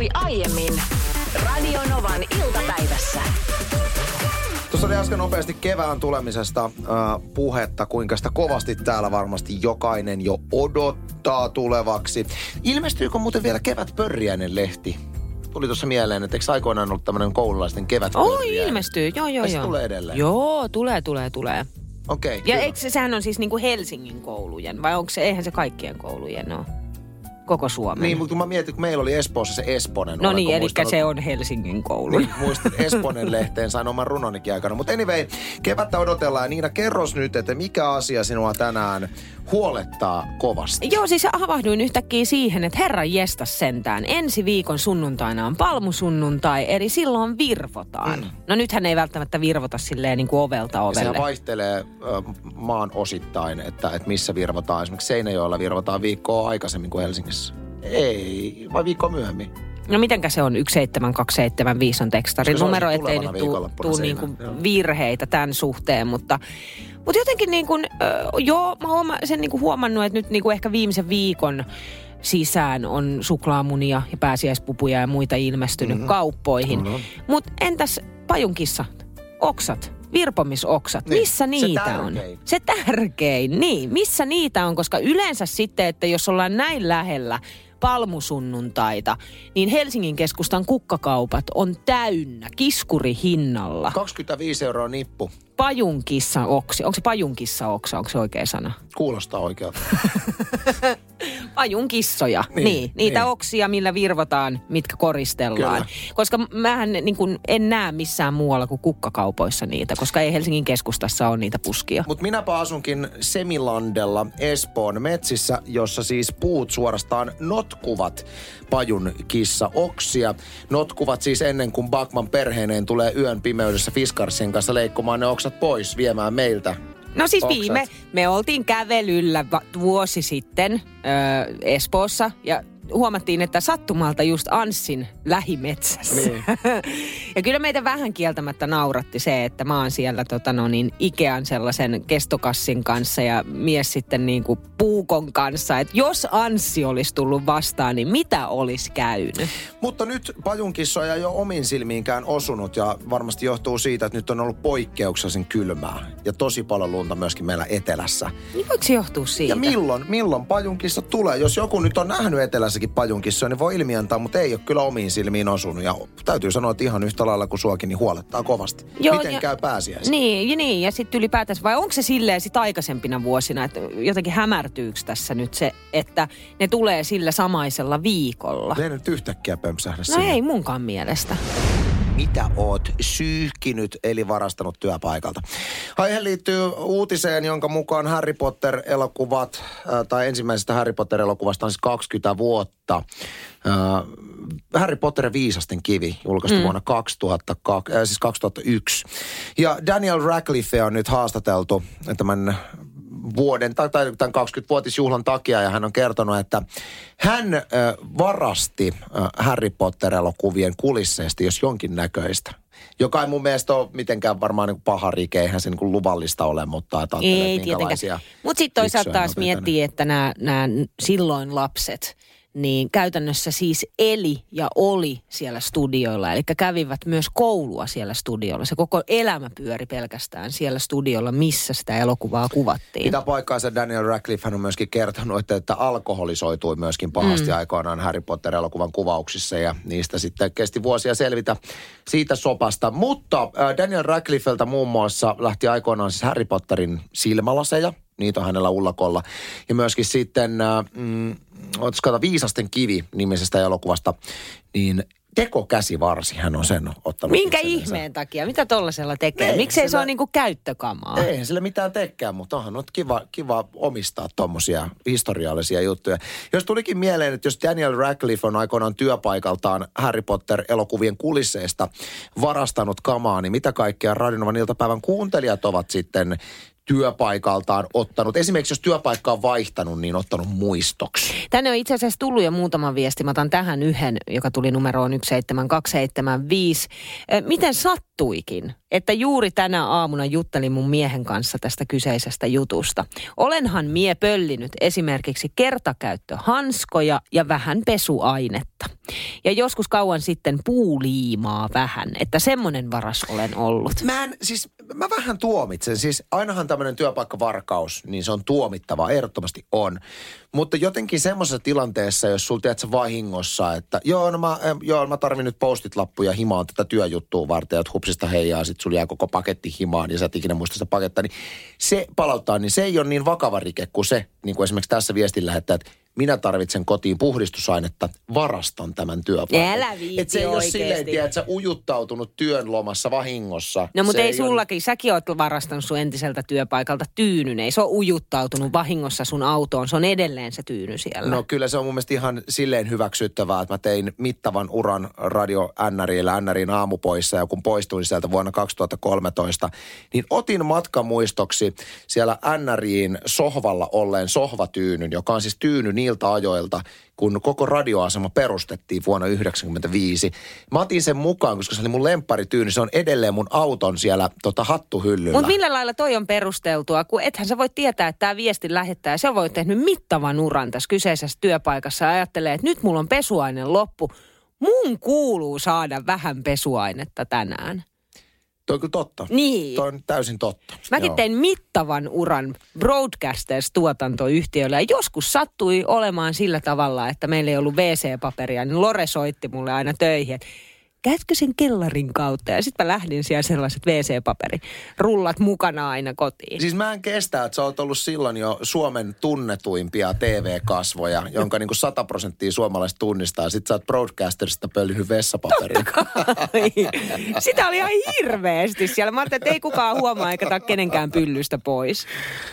tapahtui aiemmin Radio Novan iltapäivässä. Tuossa oli äsken nopeasti kevään tulemisesta äh, puhetta, kuinka sitä kovasti täällä varmasti jokainen jo odottaa tulevaksi. Ilmestyykö muuten vielä kevät pörjäinen lehti? Tuli tuossa mieleen, että eikö aikoinaan ollut tämmöinen koululaisten kevät Oi, ilmestyy. Joo, joo, joo. tulee edelleen? Joo, tulee, tulee, tulee. Okei. Ja hyvä. eikö se, sehän on siis niinku Helsingin koulujen, vai onko se, eihän se kaikkien koulujen ole? Koko Suomen. Niin, mutta kun mä mietin, kun meillä oli Espoossa se Esponen. no niin, eli muistanut- se on Helsingin koulu. Niin, muistin Esponen lehteen, sain oman runonikin aikana. Mutta anyway, kevättä odotellaan. Niina, kerros nyt, että mikä asia sinua tänään huolettaa kovasti? Joo, siis havahduin yhtäkkiä siihen, että herran jestas sentään. Ensi viikon sunnuntaina on palmusunnuntai, eli silloin virvotaan. Mm. No nythän ei välttämättä virvota silleen niin kuin ovelta Ja ovelle. Sehän vaihtelee ö, maan osittain, että, että missä virvotaan. Esimerkiksi Seinäjoella virvotaan viikkoa aikaisemmin kuin Helsingissä. Ei, vai viikkoa myöhemmin. No mitenkä se on 17275 on tekstarin se on numero, se ettei nyt tuu, viikonloppuna tuu siinä, niinku virheitä tämän suhteen, mutta, mutta jotenkin niin kuin, joo, mä oon sen niin kuin huomannut, että nyt niin kuin ehkä viimeisen viikon sisään on suklaamunia ja pääsiäispupuja ja muita ilmestynyt mm-hmm. kauppoihin. Mhm. Mutta entäs pajunkissa, oksat, virpomisoksat, Niin, missä se niitä on? tärkein. Se tärkein, niin. Missä niitä on? Koska yleensä sitten, että jos ollaan näin lähellä palmusunnuntaita, niin Helsingin keskustan kukkakaupat on täynnä kiskurihinnalla. 25 euroa nippu. Pajunkissa oksi. Onko se pajunkissa oksa? Onko se oikea sana? Kuulostaa oikealta. Pajunkissoja. Niin, Niin, niitä niin. oksia, millä virvotaan, mitkä koristellaan. Kyllä. Koska mähän niin kun, en näe missään muualla kuin kukkakaupoissa niitä, koska ei Helsingin keskustassa ole niitä puskia. Mutta minäpä asunkin Semilandella Espoon metsissä, jossa siis puut suorastaan notkuvat pajun kissa oksia. Notkuvat siis ennen kuin Bakman perheineen tulee yön pimeydessä Fiskarsien kanssa leikkomaan ne oksat pois, viemään meiltä No siis Oksat. viime, me oltiin kävelyllä vuosi sitten ö, Espoossa ja huomattiin, että sattumalta just Anssin lähimetsässä. Niin. ja kyllä meitä vähän kieltämättä nauratti se, että mä oon siellä tota no niin, Ikean sellaisen kestokassin kanssa ja mies sitten niin kuin puukon kanssa. Että jos Anssi olisi tullut vastaan, niin mitä olisi käynyt? Mutta nyt pajunkissoja ei ole omin silmiinkään osunut ja varmasti johtuu siitä, että nyt on ollut poikkeuksellisen kylmää ja tosi paljon lunta myöskin meillä etelässä. Niin voiko se johtua siitä? Ja milloin, milloin pajunkissa tulee? Jos joku nyt on nähnyt etelässäkin pajunkissoja, niin voi ilmiantaa, mutta ei ole kyllä omiin silmiin osunut. Ja täytyy sanoa, että ihan yhtä lailla kuin suokin, niin huolettaa kovasti. Joo, Miten ja- käy pääsiäisen? Niin, ja niin, ja sitten ylipäätänsä, vai onko se silleen sit aikaisempina vuosina, että jotenkin hämärtyykö tässä nyt se, että ne tulee sillä samaisella viikolla? Ei nyt yhtäkkiä pömpsähdä No sinne. ei munkaan mielestä. Mitä oot syyhkinyt eli varastanut työpaikalta? Aihe liittyy uutiseen, jonka mukaan Harry Potter-elokuvat, äh, tai ensimmäisestä Harry Potter-elokuvasta on siis 20 vuotta. Äh, Harry Potter ja viisasten kivi julkaistu mm. vuonna 2002, äh, siis 2001. Ja Daniel Radcliffe on nyt haastateltu tämän vuoden tai, tämän 20-vuotisjuhlan takia ja hän on kertonut, että hän äh, varasti äh, Harry Potter-elokuvien kulisseista jos jonkin näköistä. Joka ei mun mielestä ole mitenkään varmaan niin paha rike, eihän se niin kuin luvallista ole, mutta Ei minkälaisia. Mutta sitten toisaalta taas miettii, että nämä silloin lapset, niin käytännössä siis eli ja oli siellä studioilla. Eli kävivät myös koulua siellä studiolla. Se koko elämä pyöri pelkästään siellä studiolla, missä sitä elokuvaa kuvattiin. Mitä paikkaansa Daniel Radcliffe hän on myöskin kertonut, että, että alkoholisoitui myöskin pahasti mm. aikoinaan Harry Potter-elokuvan kuvauksissa ja niistä sitten kesti vuosia selvitä siitä sopasta. Mutta äh, Daniel Radcliffeltä muun muassa lähti aikoinaan siis Harry Potterin silmälaseja, niitä on hänellä ullakolla. Ja myöskin sitten, äh, mm, olisiko Viisasten kivi nimisestä elokuvasta, niin tekokäsivarsi hän on sen ottanut. Minkä itsellensä. ihmeen takia? Mitä tollasella tekee? Ei, Miksei se sillä- ole niinku käyttökamaa? Eihän sille mitään tekään, mutta onhan nyt kiva, kiva omistaa tuommoisia historiallisia juttuja. Jos tulikin mieleen, että jos Daniel Radcliffe on aikoinaan työpaikaltaan Harry Potter-elokuvien kulisseista varastanut kamaa, niin mitä kaikkea Radionovan iltapäivän kuuntelijat ovat sitten työpaikaltaan ottanut? Esimerkiksi jos työpaikka on vaihtanut, niin ottanut muistoksi. Tänne on itse asiassa tullut jo muutama viesti. Mä otan tähän yhden, joka tuli numeroon 17275. Ö, Miten sattuikin, että juuri tänä aamuna juttelin mun miehen kanssa tästä kyseisestä jutusta. Olenhan mie pöllinyt esimerkiksi kertakäyttöhanskoja ja vähän pesuainetta. Ja joskus kauan sitten puuliimaa vähän, että semmoinen varas olen ollut. Mä en, siis mä vähän tuomitsen. Siis ainahan tämmöinen työpaikkavarkaus, niin se on tuomittava, ehdottomasti on. Mutta jotenkin semmoisessa tilanteessa, jos sulta tiedät vahingossa, että joo, no mä, joo, mä tarvin nyt postit-lappuja himaan tätä työjuttua varten, että hupsista heijaa, sit sulla jää koko paketti himaan ja sä et ikinä muista sitä paketta, niin se palauttaa, niin se ei ole niin vakava rike kuin se, niin kuin esimerkiksi tässä viestin lähettää, että minä tarvitsen kotiin puhdistusainetta, varastan tämän työpaikan. Älä viiti Et se ei ole silleen, oikeesti. tiedät, sä ujuttautunut työn lomassa vahingossa. No mutta ei ole- sullakin, säkin oot varastanut sun entiseltä työpaikalta tyynyn. Ei se ole ujuttautunut vahingossa sun autoon, se on edelleen se tyyny siellä. No kyllä se on mun mielestä ihan silleen hyväksyttävää, että mä tein mittavan uran radio NRillä, NRin aamupoissa ja kun poistuin sieltä vuonna 2013, niin otin matkamuistoksi siellä NRiin sohvalla olleen sohvatyynyn, joka on siis tyyny niiltä ajoilta, kun koko radioasema perustettiin vuonna 1995. Mä otin sen mukaan, koska se oli mun lempparityyny. Se on edelleen mun auton siellä tota, hattuhyllyllä. Mutta millä lailla toi on perusteltua, kun ethän sä voi tietää, että tämä viesti lähettää. Se voi tehnyt mittavan uran tässä kyseisessä työpaikassa ja ajattelee, että nyt mulla on pesuaine loppu. Mun kuuluu saada vähän pesuainetta tänään. Toi on kyllä totta. Niin. Toi on täysin totta. Mäkin Joo. tein mittavan uran Broadcasters-tuotantoyhtiöllä ja joskus sattui olemaan sillä tavalla, että meillä ei ollut WC-paperia, niin Lore soitti mulle aina töihin, että käytkö sen kellarin kautta? Ja sitten mä lähdin siellä sellaiset WC-paperirullat mukana aina kotiin. Siis mä en kestä, että sä oot ollut silloin jo Suomen tunnetuimpia TV-kasvoja, jonka niinku 100 prosenttia suomalaiset tunnistaa. Sitten sä oot broadcasterista pöllynyt vessapaperin. Sitä oli ihan hirveästi siellä. Mä ajattelin, että ei kukaan huomaa eikä taa kenenkään pyllystä pois.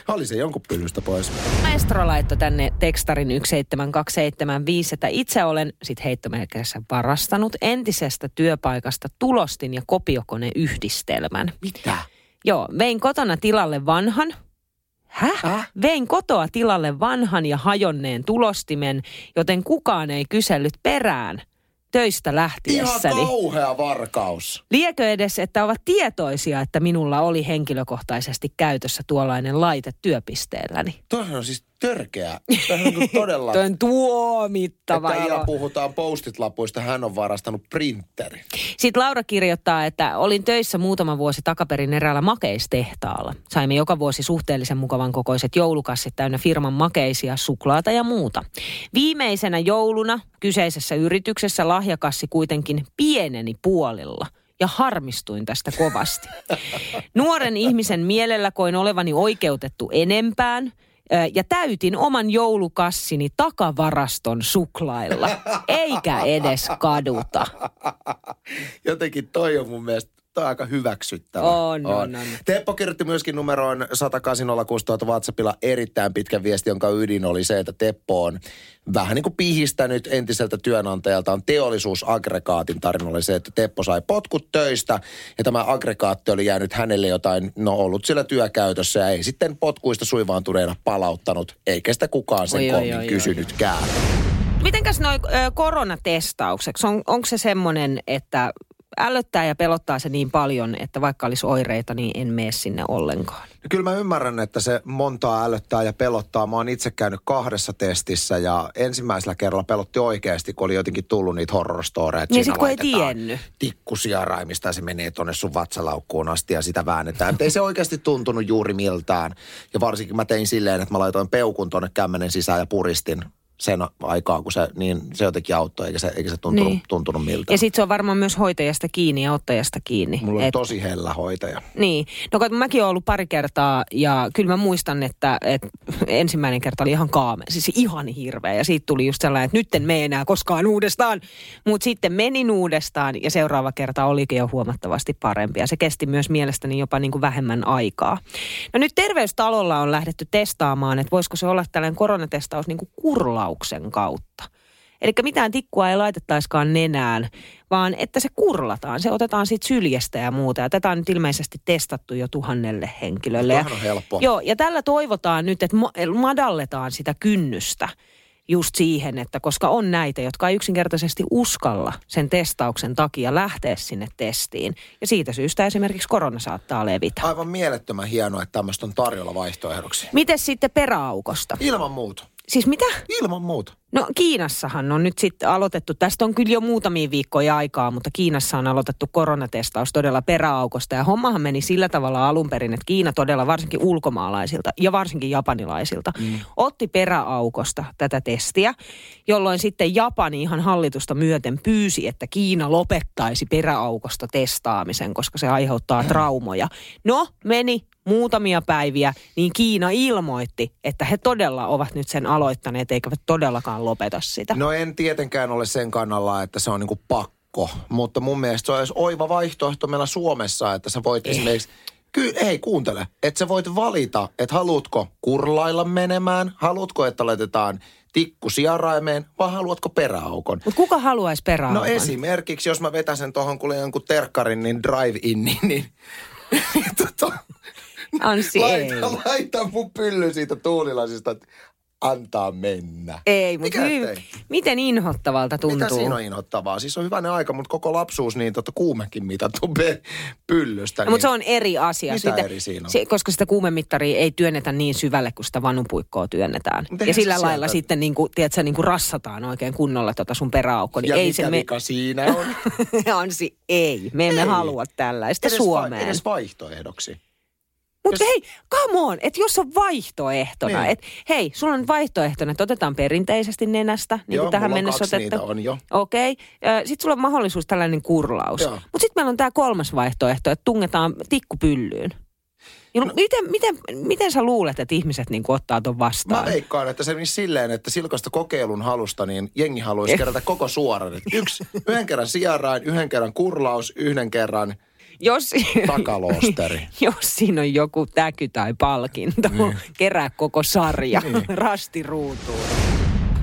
Oli se jonkun pyllystä pois. Maestro laittoi tänne tekstarin 17275, että itse olen sit heittomerkissä varastanut entisestä työpaikasta tulostin ja kopiokoneyhdistelmän. Mitä? Joo, vein kotona tilalle vanhan. Häh? Häh? Vein kotoa tilalle vanhan ja hajonneen tulostimen, joten kukaan ei kysellyt perään töistä Ihan lähtiessäni. kauhea varkaus. Liekö edes, että ovat tietoisia, että minulla oli henkilökohtaisesti käytössä tuollainen laite työpisteelläni? Tuohan on siis törkeä. Tuohan on todella... Tuo on tuomittava Täällä jo. puhutaan postit-lapuista, hän on varastanut printeri. Sitten Laura kirjoittaa, että olin töissä muutama vuosi takaperin eräällä makeistehtaalla. Saimme joka vuosi suhteellisen mukavan kokoiset joulukassit täynnä firman makeisia, suklaata ja muuta. Viimeisenä jouluna kyseisessä yrityksessä lahjakassi kuitenkin pieneni puolilla ja harmistuin tästä kovasti. Nuoren ihmisen mielellä koin olevani oikeutettu enempään ja täytin oman joulukassini takavaraston suklailla, eikä edes kaduta. Jotenkin toi on mun mielestä toi on aika hyväksyttävä. On, on, on. Teppo kirjoitti myöskin numeroon 1806000 WhatsAppilla erittäin pitkä viesti, jonka ydin oli se, että Teppo on vähän niin kuin pihistänyt entiseltä työnantajaltaan teollisuusaggregaatin tarina oli se, että Teppo sai potkut töistä ja tämä aggregaatti oli jäänyt hänelle jotain, no ollut sillä työkäytössä ja ei sitten potkuista suivaantuneena palauttanut, eikä sitä kukaan sen oi. kysynytkään. Mitenkäs noi ö, koronatestaukseksi, on, onko se semmoinen, että ällöttää ja pelottaa se niin paljon, että vaikka olisi oireita, niin en mene sinne ollenkaan? No kyllä mä ymmärrän, että se montaa ällöttää ja pelottaa. Mä oon itse käynyt kahdessa testissä ja ensimmäisellä kerralla pelotti oikeasti, kun oli jotenkin tullut niitä horror-storeja. että Niin sit kun ei tiennyt. Tikkusia raimista ja se menee tonne sun vatsalaukkuun asti ja sitä väännetään. Mutta ei se oikeasti tuntunut juuri miltään. Ja varsinkin mä tein silleen, että mä laitoin peukun tonne kämmenen sisään ja puristin sen aikaa, kun se, niin se jotenkin auttoi, eikä se, eikä se tuntunut, Niin. tuntunut miltään. Ja sitten se on varmaan myös hoitajasta kiinni ja ottajasta kiinni. Mulla on Et- tosi hellä hoitaja. Niin. No kun mäkin olen ollut pari kertaa ja kyllä mä muistan, että, että ensimmäinen kerta oli ihan kaame, siis ihan hirveä. Ja siitä tuli just sellainen, että nyt en mene enää koskaan uudestaan. Mutta sitten menin uudestaan ja seuraava kerta olikin jo huomattavasti parempi. Ja se kesti myös mielestäni jopa niin kuin vähemmän aikaa. No nyt terveystalolla on lähdetty testaamaan, että voisiko se olla tällainen koronatestaus niin kuin kurlauksen kautta. Eli mitään tikkua ei laitettaiskaan nenään, vaan että se kurlataan. Se otetaan siitä syljestä ja muuta. Ja tätä on nyt ilmeisesti testattu jo tuhannelle henkilölle. Ja, on helppo. joo, ja tällä toivotaan nyt, että ma- madalletaan sitä kynnystä just siihen, että koska on näitä, jotka ei yksinkertaisesti uskalla sen testauksen takia lähteä sinne testiin. Ja siitä syystä esimerkiksi korona saattaa levitä. Aivan mielettömän hienoa, että tämmöistä on tarjolla vaihtoehdoksi. Miten sitten peräaukosta? Ilman muuta. Siis mitä? Ilman muuta. No Kiinassahan on nyt sitten aloitettu, tästä on kyllä jo muutamia viikkoja aikaa, mutta Kiinassa on aloitettu koronatestaus todella peräaukosta. Ja hommahan meni sillä tavalla alun perin, että Kiina todella varsinkin ulkomaalaisilta ja varsinkin japanilaisilta mm. otti peräaukosta tätä testiä, jolloin sitten Japani ihan hallitusta myöten pyysi, että Kiina lopettaisi peräaukosta testaamisen, koska se aiheuttaa traumoja. No, meni muutamia päiviä, niin Kiina ilmoitti, että he todella ovat nyt sen aloittaneet, eikä todellakaan lopeta sitä. No en tietenkään ole sen kannalla, että se on niin kuin pakko, mutta mun mielestä se olisi oiva vaihtoehto meillä Suomessa, että sä voit eh. esimerkiksi Kyllä, ei kuuntele. Että sä voit valita, että haluatko kurlailla menemään, haluatko, että laitetaan tikku sijaraimeen, vai haluatko peräaukon? Mutta kuka haluaisi peräaukon? No esimerkiksi, jos mä vetäsen tuohon kuule jonkun terkkarin, niin drive-in, niin, niin tota, Anssi laita, ei. Laita mun pylly siitä tuulilasista, antaa mennä. Ei, mutta hy- miten inhottavalta tuntuu? Mitä siinä on inhottavaa? Siis on hyvänä aika, mutta koko lapsuus niin totta kuumekin mitattu pe- pyllystä. No, niin... mutta se on eri asia. Mitä sitä, eri siinä on? Se, koska sitä kuumemittaria ei työnnetä niin syvälle, kun sitä vanupuikkoa työnnetään. ja sillä lailla sieltä... sitten niin kuin, tiedätkö, niin kuin rassataan oikein kunnolla tota sun peräaukko. Niin ja ei se me... siinä on? Ansi, ei. Me emme ei. halua tällaista edes Suomeen. Va- edes vaihtoehdoksi. Mutta jos... hei, come on, että jos on vaihtoehtona, niin. että hei, sulla on vaihtoehtona, että otetaan perinteisesti nenästä, niin Joo, kuin tähän mennessä otettu. on jo. Okei, okay. sitten sulla on mahdollisuus tällainen kurlaus. Mutta sitten meillä on tämä kolmas vaihtoehto, että tungetaan tikkupyllyyn. No, no, miten, miten, miten sä luulet, että ihmiset niin ottaa tuon vastaan? Mä veikkaan, että se menisi silleen, että silkoista kokeilun halusta, niin jengi haluaisi kerätä koko suoran. Yksi, yhden kerran sijarain, yhden kerran kurlaus, yhden kerran – jos, Takaloosteri. jos siinä on joku täky tai palkinto, niin. kerää koko sarja niin. rastiruutuun.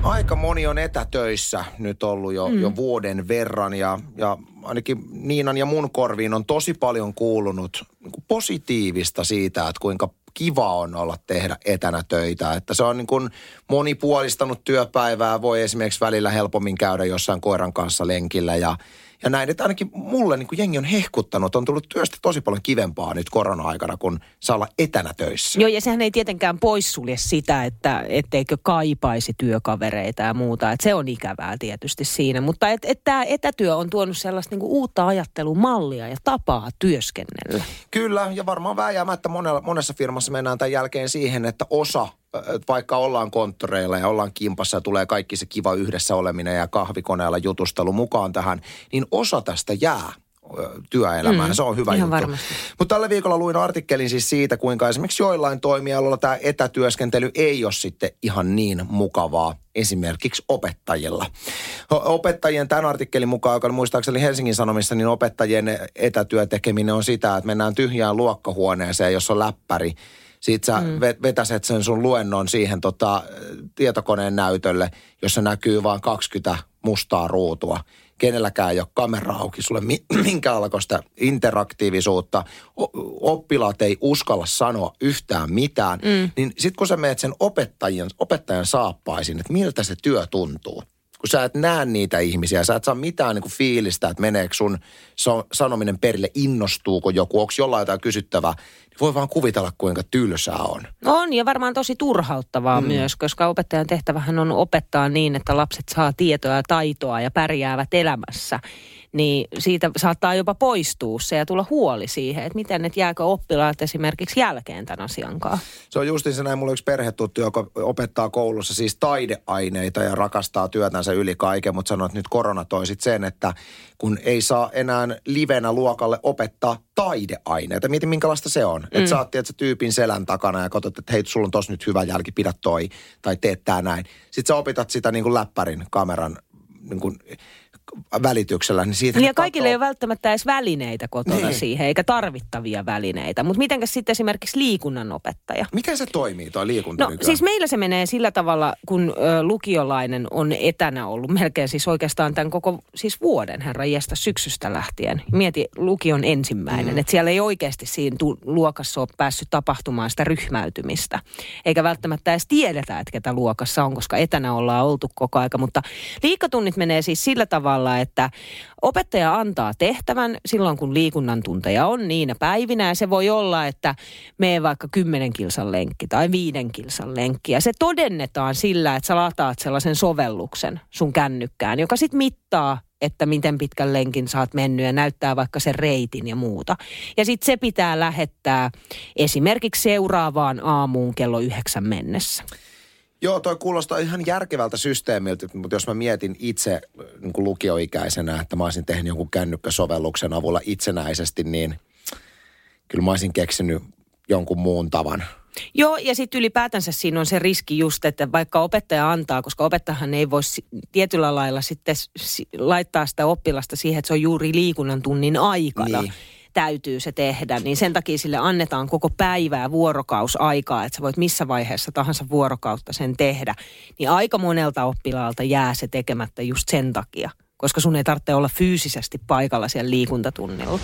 Aika moni on etätöissä nyt ollut jo, mm. jo vuoden verran ja, ja ainakin Niinan ja mun korviin on tosi paljon kuulunut niin positiivista siitä, että kuinka kiva on olla tehdä etänä töitä. Että se on niin kuin monipuolistanut työpäivää. Voi esimerkiksi välillä helpommin käydä jossain koiran kanssa lenkillä ja ja näin, että ainakin mulle niin kuin jengi on hehkuttanut, on tullut työstä tosi paljon kivempaa nyt korona-aikana, kun saa olla etänä töissä. Joo, ja sehän ei tietenkään poissulje sitä, että etteikö kaipaisi työkavereita ja muuta. Että se on ikävää tietysti siinä, mutta että et tämä etätyö on tuonut sellaista niin kuin uutta ajattelumallia ja tapaa työskennellä. Kyllä, ja varmaan vääjäämättä monella, monessa firmassa mennään tämän jälkeen siihen, että osa vaikka ollaan konttoreilla ja ollaan kimpassa ja tulee kaikki se kiva yhdessä oleminen ja kahvikoneella jutustelu mukaan tähän, niin osa tästä jää työelämään. Mm, se on hyvä ihan juttu. Mutta tällä viikolla luin artikkelin siis siitä, kuinka esimerkiksi joillain toimialoilla tämä etätyöskentely ei ole sitten ihan niin mukavaa esimerkiksi opettajilla. Opettajien tämän artikkelin mukaan, joka muistaakseni Helsingin Sanomissa, niin opettajien etätyötekeminen on sitä, että mennään tyhjään luokkahuoneeseen, jossa on läppäri siitä sä mm. vetäset sen sun luennon siihen tota, tietokoneen näytölle, jossa näkyy vain 20 mustaa ruutua. Kenelläkään ei ole kamera auki, sulle minkäänlaista interaktiivisuutta. Oppilaat ei uskalla sanoa yhtään mitään. Mm. Niin sitten kun sä meet sen opettajan, opettajan saappaisin, että miltä se työ tuntuu – kun sä et näe niitä ihmisiä, sä et saa mitään niin kuin fiilistä, että meneekö sun sanominen perille, innostuuko joku, onko jollain jotain kysyttävää, voi vaan kuvitella, kuinka tylsää on. On, ja varmaan tosi turhauttavaa mm. myös, koska opettajan tehtävähän on opettaa niin, että lapset saa tietoa ja taitoa ja pärjäävät elämässä niin siitä saattaa jopa poistua se ja tulla huoli siihen, että miten, että jääkö oppilaat esimerkiksi jälkeen tämän asiankaan. Se on justiin se näin, mulla on yksi perhetuttu, joka opettaa koulussa siis taideaineita ja rakastaa työtänsä yli kaiken, mutta sanoo, että nyt korona toi sit sen, että kun ei saa enää livenä luokalle opettaa taideaineita. Mietin, minkälaista se on. Mm. Että sä oot, että tyypin selän takana ja katsot, että hei, sulla on tossa nyt hyvä jälki, pidä toi, tai teet tää näin. Sitten sä opitat sitä niin kuin läppärin kameran niin kuin välityksellä. Niin siitä niin ja kaikille ei ole välttämättä edes välineitä kotona niin. siihen, eikä tarvittavia välineitä. Mutta mitenkäs sitten esimerkiksi liikunnan opettaja? Miten se toimii tuo liikunta No nykyään? siis meillä se menee sillä tavalla, kun ö, lukiolainen on etänä ollut melkein siis oikeastaan tämän koko siis vuoden herra jästä syksystä lähtien. Mieti lukion ensimmäinen, mm. että siellä ei oikeasti siinä tu- luokassa ole päässyt tapahtumaan sitä ryhmäytymistä. Eikä välttämättä edes tiedetä, että ketä luokassa on, koska etänä ollaan oltu koko aika. Mutta liikatunnit menee siis sillä tavalla, että opettaja antaa tehtävän silloin, kun liikunnan tunteja on niinä päivinä. Ja se voi olla, että mee vaikka kymmenen kilsan lenkki tai viiden kilsan lenkki. Ja se todennetaan sillä, että sä lataat sellaisen sovelluksen sun kännykkään, joka sitten mittaa että miten pitkän lenkin saat mennyt ja näyttää vaikka sen reitin ja muuta. Ja sitten se pitää lähettää esimerkiksi seuraavaan aamuun kello yhdeksän mennessä. Joo, toi kuulostaa ihan järkevältä systeemiltä, mutta jos mä mietin itse niin kuin lukioikäisenä, että mä olisin tehnyt jonkun kännykkäsovelluksen avulla itsenäisesti, niin kyllä mä olisin keksinyt jonkun muun tavan. Joo, ja sitten ylipäätänsä siinä on se riski just, että vaikka opettaja antaa, koska opettajahan ei voi tietyllä lailla sitten laittaa sitä oppilasta siihen, että se on juuri liikunnan tunnin aikana. Niin täytyy se tehdä, niin sen takia sille annetaan koko päivää vuorokausaikaa, että sä voit missä vaiheessa tahansa vuorokautta sen tehdä. Niin aika monelta oppilaalta jää se tekemättä just sen takia, koska sun ei tarvitse olla fyysisesti paikalla siellä liikuntatunnilla.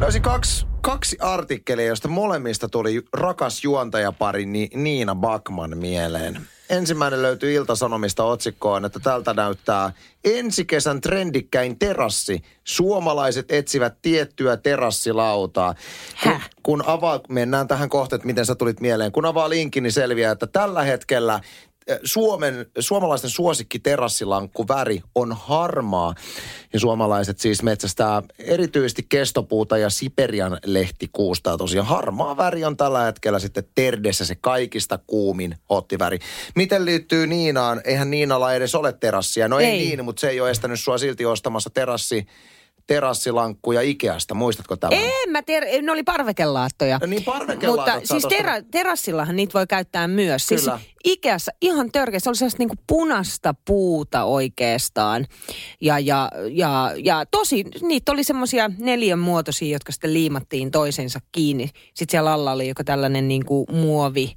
Löysin kaksi, kaksi artikkelia, josta molemmista tuli rakas juontajapari Niina Bakman mieleen. Ensimmäinen löytyy Ilta-Sanomista otsikkoon, että tältä näyttää ensi kesän trendikkäin terassi. Suomalaiset etsivät tiettyä terassilautaa. Kun, kun avaa, mennään tähän kohtaan, että miten sä tulit mieleen. Kun avaa linkin, niin selviää, että tällä hetkellä Suomen, suomalaisten suosikki terassilankku väri on harmaa. Ja suomalaiset siis metsästää erityisesti kestopuuta ja Siperian lehtikuusta. Ja tosiaan harmaa väri on tällä hetkellä sitten Terdessä se kaikista kuumin hottiväri. Miten liittyy Niinaan? Eihän Niinalla edes ole terassia. No ei, ei niin, mutta se ei ole estänyt sua silti ostamassa terassi terassilankkuja Ikeasta. Muistatko tämän? En mä tiedä, ne oli parvekelaattoja. No niin, parvekelaatot. Mutta siis tera, terassillahan niitä voi käyttää myös. Siis Kyllä. Siis Ikeassa ihan törkeä, se oli sellaista niinku punaista puuta oikeastaan. Ja, ja, ja, ja tosi, niitä oli semmoisia neljän muotoisia, jotka sitten liimattiin toisensa kiinni. Sitten siellä alla oli joku tällainen niinku muovi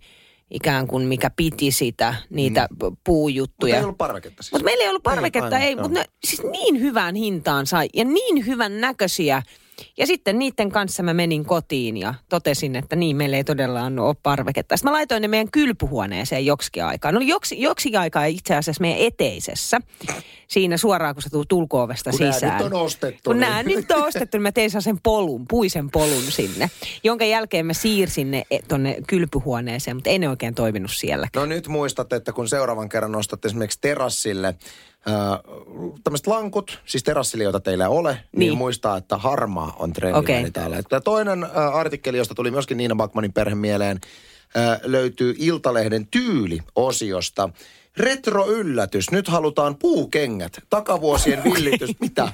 ikään kuin mikä piti sitä, niitä mm. puujuttuja. Mutta ei ollut parveketta siis. Mutta meillä ei ollut parveketta, ei, ei mutta ne siis niin hyvään hintaan sai ja niin hyvän näköisiä – ja sitten niiden kanssa mä menin kotiin ja totesin, että niin, meillä ei todella ole parveketta. Sitten mä laitoin ne meidän kylpyhuoneeseen joksikin aikaa. No joksi, joksikin aikaa itse asiassa meidän eteisessä. Siinä suoraan, kun sä tulet ulko-ovesta kun sisään. Kun on ostettu. Kun niin. nämä nyt on ostettu, niin mä tein sen polun, puisen polun sinne. Jonka jälkeen mä siirsin ne e, tonne kylpyhuoneeseen, mutta ei ne oikein toiminut siellä. No nyt muistat, että kun seuraavan kerran nostat esimerkiksi terassille tämmöiset lankut, siis terassille, joita teillä ei ole, niin, niin muistaa, että harmaa on trendi okay. täällä. Ja toinen äh, artikkeli, josta tuli myöskin Niina Bakmanin perhe mieleen, äh, löytyy Iltalehden tyyli-osiosta. Retro-yllätys. Nyt halutaan puukengät. Takavuosien villitys. Mitä?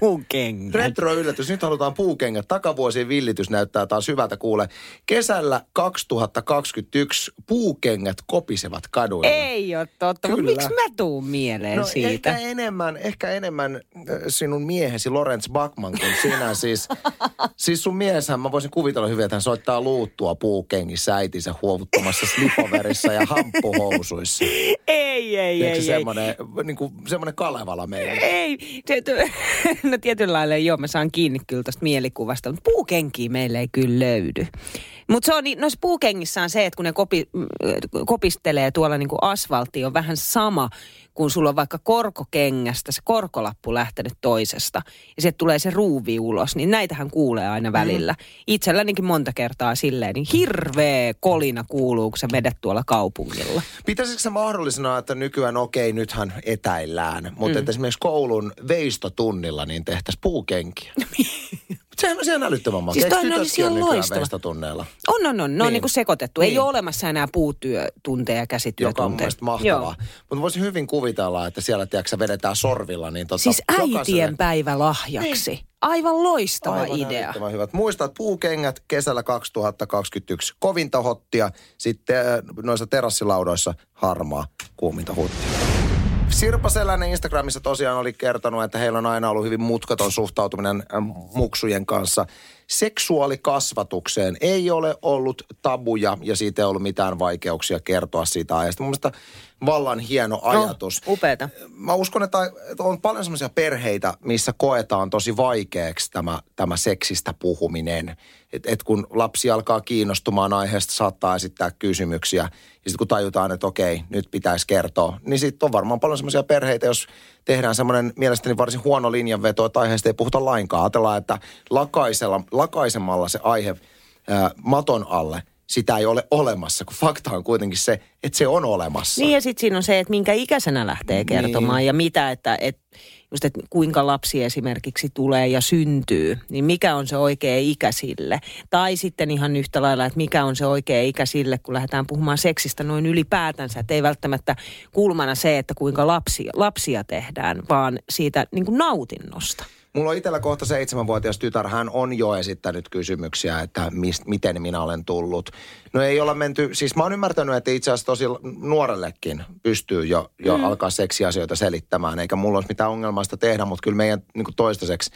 Puukengät? Retro-yllätys. Nyt halutaan puukengät. Takavuosien villitys näyttää taas hyvältä kuule. Kesällä 2021 puukengät kopisevat kaduilla. Ei ole totta, mutta miksi mä tuun mieleen no, siitä? Ehkä enemmän, ehkä enemmän sinun miehesi Lorenz Backman kuin sinä. siis, siis sun mieshän, mä voisin kuvitella hyvin, että hän soittaa luuttua puukengissä äitinsä huovuttamassa slipoverissa ja hamppuhousuissa ei, ei, ei. Semmoinen, niin kuin, semmoinen Kalevala meillä. Ei, no tietyllä lailla joo, mä saan kiinni kyllä tästä mielikuvasta, mutta puukenkiä meille ei kyllä löydy. Mutta se on, noissa puukengissä on se, että kun ne kopi, kopistelee tuolla niin kuin asfaltti, on vähän sama kun sulla on vaikka korkokengästä se korkolappu lähtenyt toisesta ja sieltä tulee se ruuvi ulos, niin näitähän kuulee aina mm. välillä. Mm. Itsellänikin monta kertaa silleen, niin hirveä kolina kuuluu, kun sä menet tuolla kaupungilla. Pitäisikö se mahdollisena, että nykyään okei, okay, nythän etäillään, mutta mm. että esimerkiksi koulun veistotunnilla niin tehtäisiin puukenkiä? Sehän on ihan älyttömän makea. Siis toi olisi ihan loistava. tunneilla? On, on, on. Ne niin. on niin kuin sekoitettu. Niin. Ei ole olemassa enää puutyötunteja, käsityötunteja. Joka on mahtavaa. Mutta voisin hyvin kuvitella, että siellä tiedätkö, vedetään sorvilla. Niin tota, siis äitien jokaiselle... päivä lahjaksi. Niin. Aivan loistava Aivan idea. Aivan hyvät. Muistat puukengät kesällä 2021. Kovinta hottia, sitten äh, noissa terassilaudoissa harmaa kuuminta huttia. Sirpa Selänen Instagramissa tosiaan oli kertonut, että heillä on aina ollut hyvin mutkaton suhtautuminen ähm, muksujen kanssa. Seksuaalikasvatukseen ei ole ollut tabuja ja siitä ei ollut mitään vaikeuksia kertoa siitä ajasta. Mun mielestä vallan hieno no, ajatus. No, upeeta. Mä uskon, että on paljon sellaisia perheitä, missä koetaan tosi vaikeaksi tämä, tämä seksistä puhuminen. Että et kun lapsi alkaa kiinnostumaan aiheesta, saattaa esittää kysymyksiä. Ja sitten kun tajutaan, että okei, nyt pitäisi kertoa, niin sitten on varmaan paljon sellaisia perheitä, jos tehdään semmoinen mielestäni varsin huono linjanveto, että aiheesta ei puhuta lainkaan. Ajatellaan, että lakaisella, lakaisemalla se aihe ää, maton alle – sitä ei ole olemassa, kun fakta on kuitenkin se, että se on olemassa. Niin ja sitten siinä on se, että minkä ikäisenä lähtee kertomaan niin. ja mitä, että, että just, että kuinka lapsi esimerkiksi tulee ja syntyy, niin mikä on se oikea ikä sille. Tai sitten ihan yhtä lailla, että mikä on se oikea ikä sille, kun lähdetään puhumaan seksistä noin ylipäätänsä. Että ei välttämättä kulmana se, että kuinka lapsia, lapsia tehdään, vaan siitä niin kuin nautinnosta. Mulla on itsellä kohta seitsemänvuotias tytär. Hän on jo esittänyt kysymyksiä, että mist, miten minä olen tullut. No ei olla menty, siis mä oon ymmärtänyt, että itse asiassa tosi nuorellekin pystyy jo, jo mm. alkaa seksiasioita selittämään. Eikä mulla olisi mitään ongelmaista tehdä, mutta kyllä meidän niin kuin toistaiseksi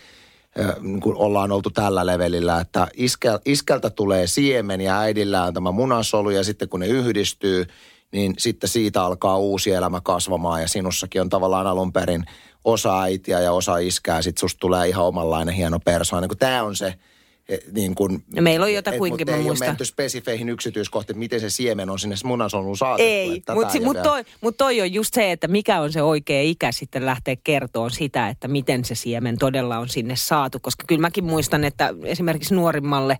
niin kuin ollaan oltu tällä levelillä, että iskel, iskeltä tulee siemen ja äidillä on tämä munasolu ja sitten kun ne yhdistyy, niin sitten siitä alkaa uusi elämä kasvamaan ja sinussakin on tavallaan alun perin – osa äitiä ja osa iskää, sit susta tulee ihan omanlainen hieno persoona. Niin tämä on se, e, niin kun, no meillä on jotakuinkin, mä muistan. Ei menty spesifeihin yksityiskohtiin, miten se siemen on sinne munasoluun saatettu. Ei, mutta mut toi, mut toi on just se, että mikä on se oikea ikä sitten lähteä kertoon sitä, että miten se siemen todella on sinne saatu. Koska kyllä mäkin muistan, että esimerkiksi nuorimmalle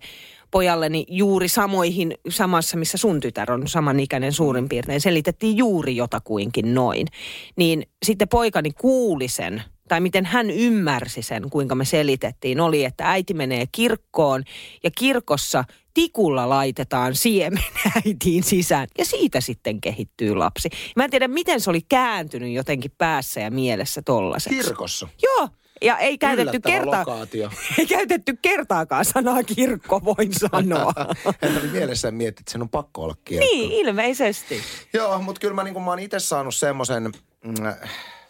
pojalleni juuri samoihin, samassa missä sun tytär on samanikäinen suurin piirtein, selitettiin juuri jotakuinkin noin. Niin sitten poikani kuuli sen, tai miten hän ymmärsi sen, kuinka me selitettiin, oli, että äiti menee kirkkoon ja kirkossa tikulla laitetaan siemen äitiin sisään ja siitä sitten kehittyy lapsi. Mä en tiedä, miten se oli kääntynyt jotenkin päässä ja mielessä tollaseksi. Kirkossa? Joo, ja ei käytetty, kertaa, ei käytetty kertaakaan sanaa kirkko, voin sanoa. Hän oli mielessään miettiä, että sen on pakko olla kirkko. Niin, ilmeisesti. Joo, mutta kyllä mä, niin mä oon itse saanut semmoisen, mm,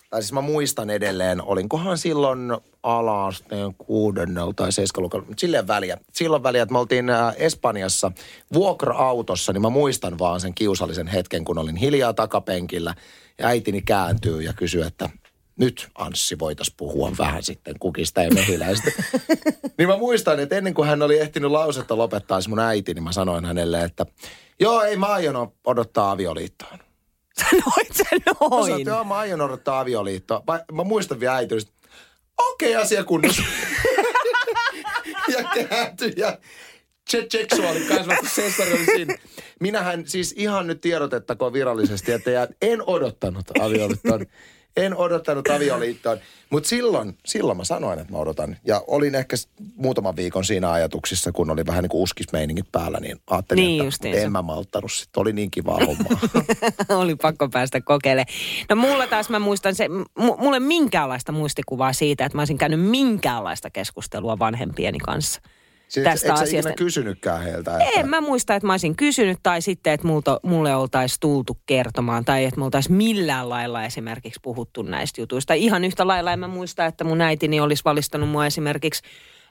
tai siis mä muistan edelleen, olinkohan silloin ala-asteen kuudennella tai seiskaluokalla, mutta silleen väliä. Silloin väliä, että me oltiin Espanjassa vuokra-autossa, niin mä muistan vaan sen kiusallisen hetken, kun olin hiljaa takapenkillä ja äitini kääntyy ja kysyy, että nyt Anssi voitaisiin puhua vähän sitten kukista ja mehiläistä. niin mä muistan, että ennen kuin hän oli ehtinyt lausetta lopettaa mun äiti, niin mä sanoin hänelle, että joo, ei mä aion odottaa avioliittoon. Sanoit sä noin? Mä sanoin, että joo, mä aion odottaa avioliittoa. Mä, mä muistan vielä äiti, okei okay, asia kunnossa. ja kääntyi ja seksuaali oli siinä. Minähän siis ihan nyt tiedotettakoon virallisesti, että en odottanut avioliittoon en odottanut avioliittoon. Mutta silloin, silloin mä sanoin, että mä odotan. Ja olin ehkä muutaman viikon siinä ajatuksissa, kun oli vähän niin kuin uskismeiningit päällä, niin ajattelin, niin että en mä malttanut. Sitten oli niin kiva homma. oli pakko päästä kokeilemaan. No mulla taas mä muistan se, mulle minkäänlaista muistikuvaa siitä, että mä olisin käynyt minkäänlaista keskustelua vanhempieni kanssa – Siis tästä eikö asiasta. kysynytkään heiltä? Että... En mä muista, että mä olisin kysynyt tai sitten, että multa, mulle oltaisiin tultu kertomaan tai että me oltaisiin millään lailla esimerkiksi puhuttu näistä jutuista. Ihan yhtä lailla en mä muista, että mun äitini olisi valistanut mua esimerkiksi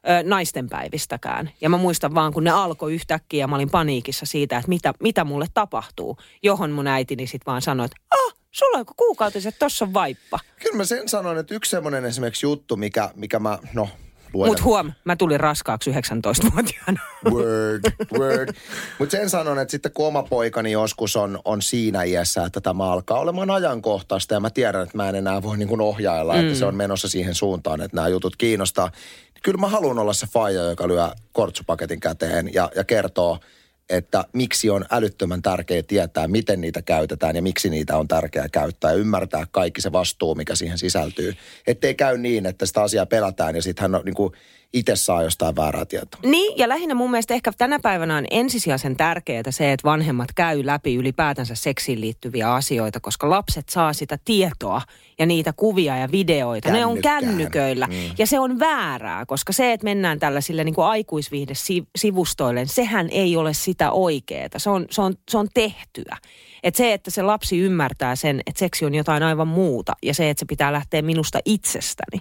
ö, naistenpäivistäkään. Ja mä muistan vaan, kun ne alkoi yhtäkkiä ja mä olin paniikissa siitä, että mitä, mitä mulle tapahtuu. Johon mun äitini sitten vaan sanoi, että ah, sulla on kuukautiset, tossa on vaippa. Kyllä mä sen sanoin, että yksi semmoinen esimerkiksi juttu, mikä, mikä mä, no Mutta huom, mä tulin raskaaksi 19-vuotiaana. Word, word. Mutta sen sanon, että sitten kun oma poikani joskus on, on siinä iässä, että tämä alkaa olemaan ajankohtaista ja mä tiedän, että mä en enää voi niin kuin ohjailla, mm. että se on menossa siihen suuntaan, että nämä jutut kiinnostaa. Kyllä mä haluan olla se faija, joka lyö kortsupaketin käteen ja, ja kertoo – että miksi on älyttömän tärkeää tietää, miten niitä käytetään ja miksi niitä on tärkeää käyttää ja ymmärtää kaikki se vastuu, mikä siihen sisältyy. Ettei käy niin, että sitä asiaa pelätään ja sitten hän on niin kuin itse saa jostain väärää tietoa. Niin, ja lähinnä mun mielestä ehkä tänä päivänä on ensisijaisen tärkeää se, että vanhemmat käy läpi ylipäätänsä seksiin liittyviä asioita, koska lapset saa sitä tietoa ja niitä kuvia ja videoita. Kännykkään. Ne on kännyköillä. Mm. Ja se on väärää, koska se, että mennään tällaisille niin aikuisviihdesivustoille, sehän ei ole sitä oikeaa. Se on, se on, se on tehtyä. Et se, että se lapsi ymmärtää sen, että seksi on jotain aivan muuta ja se, että se pitää lähteä minusta itsestäni.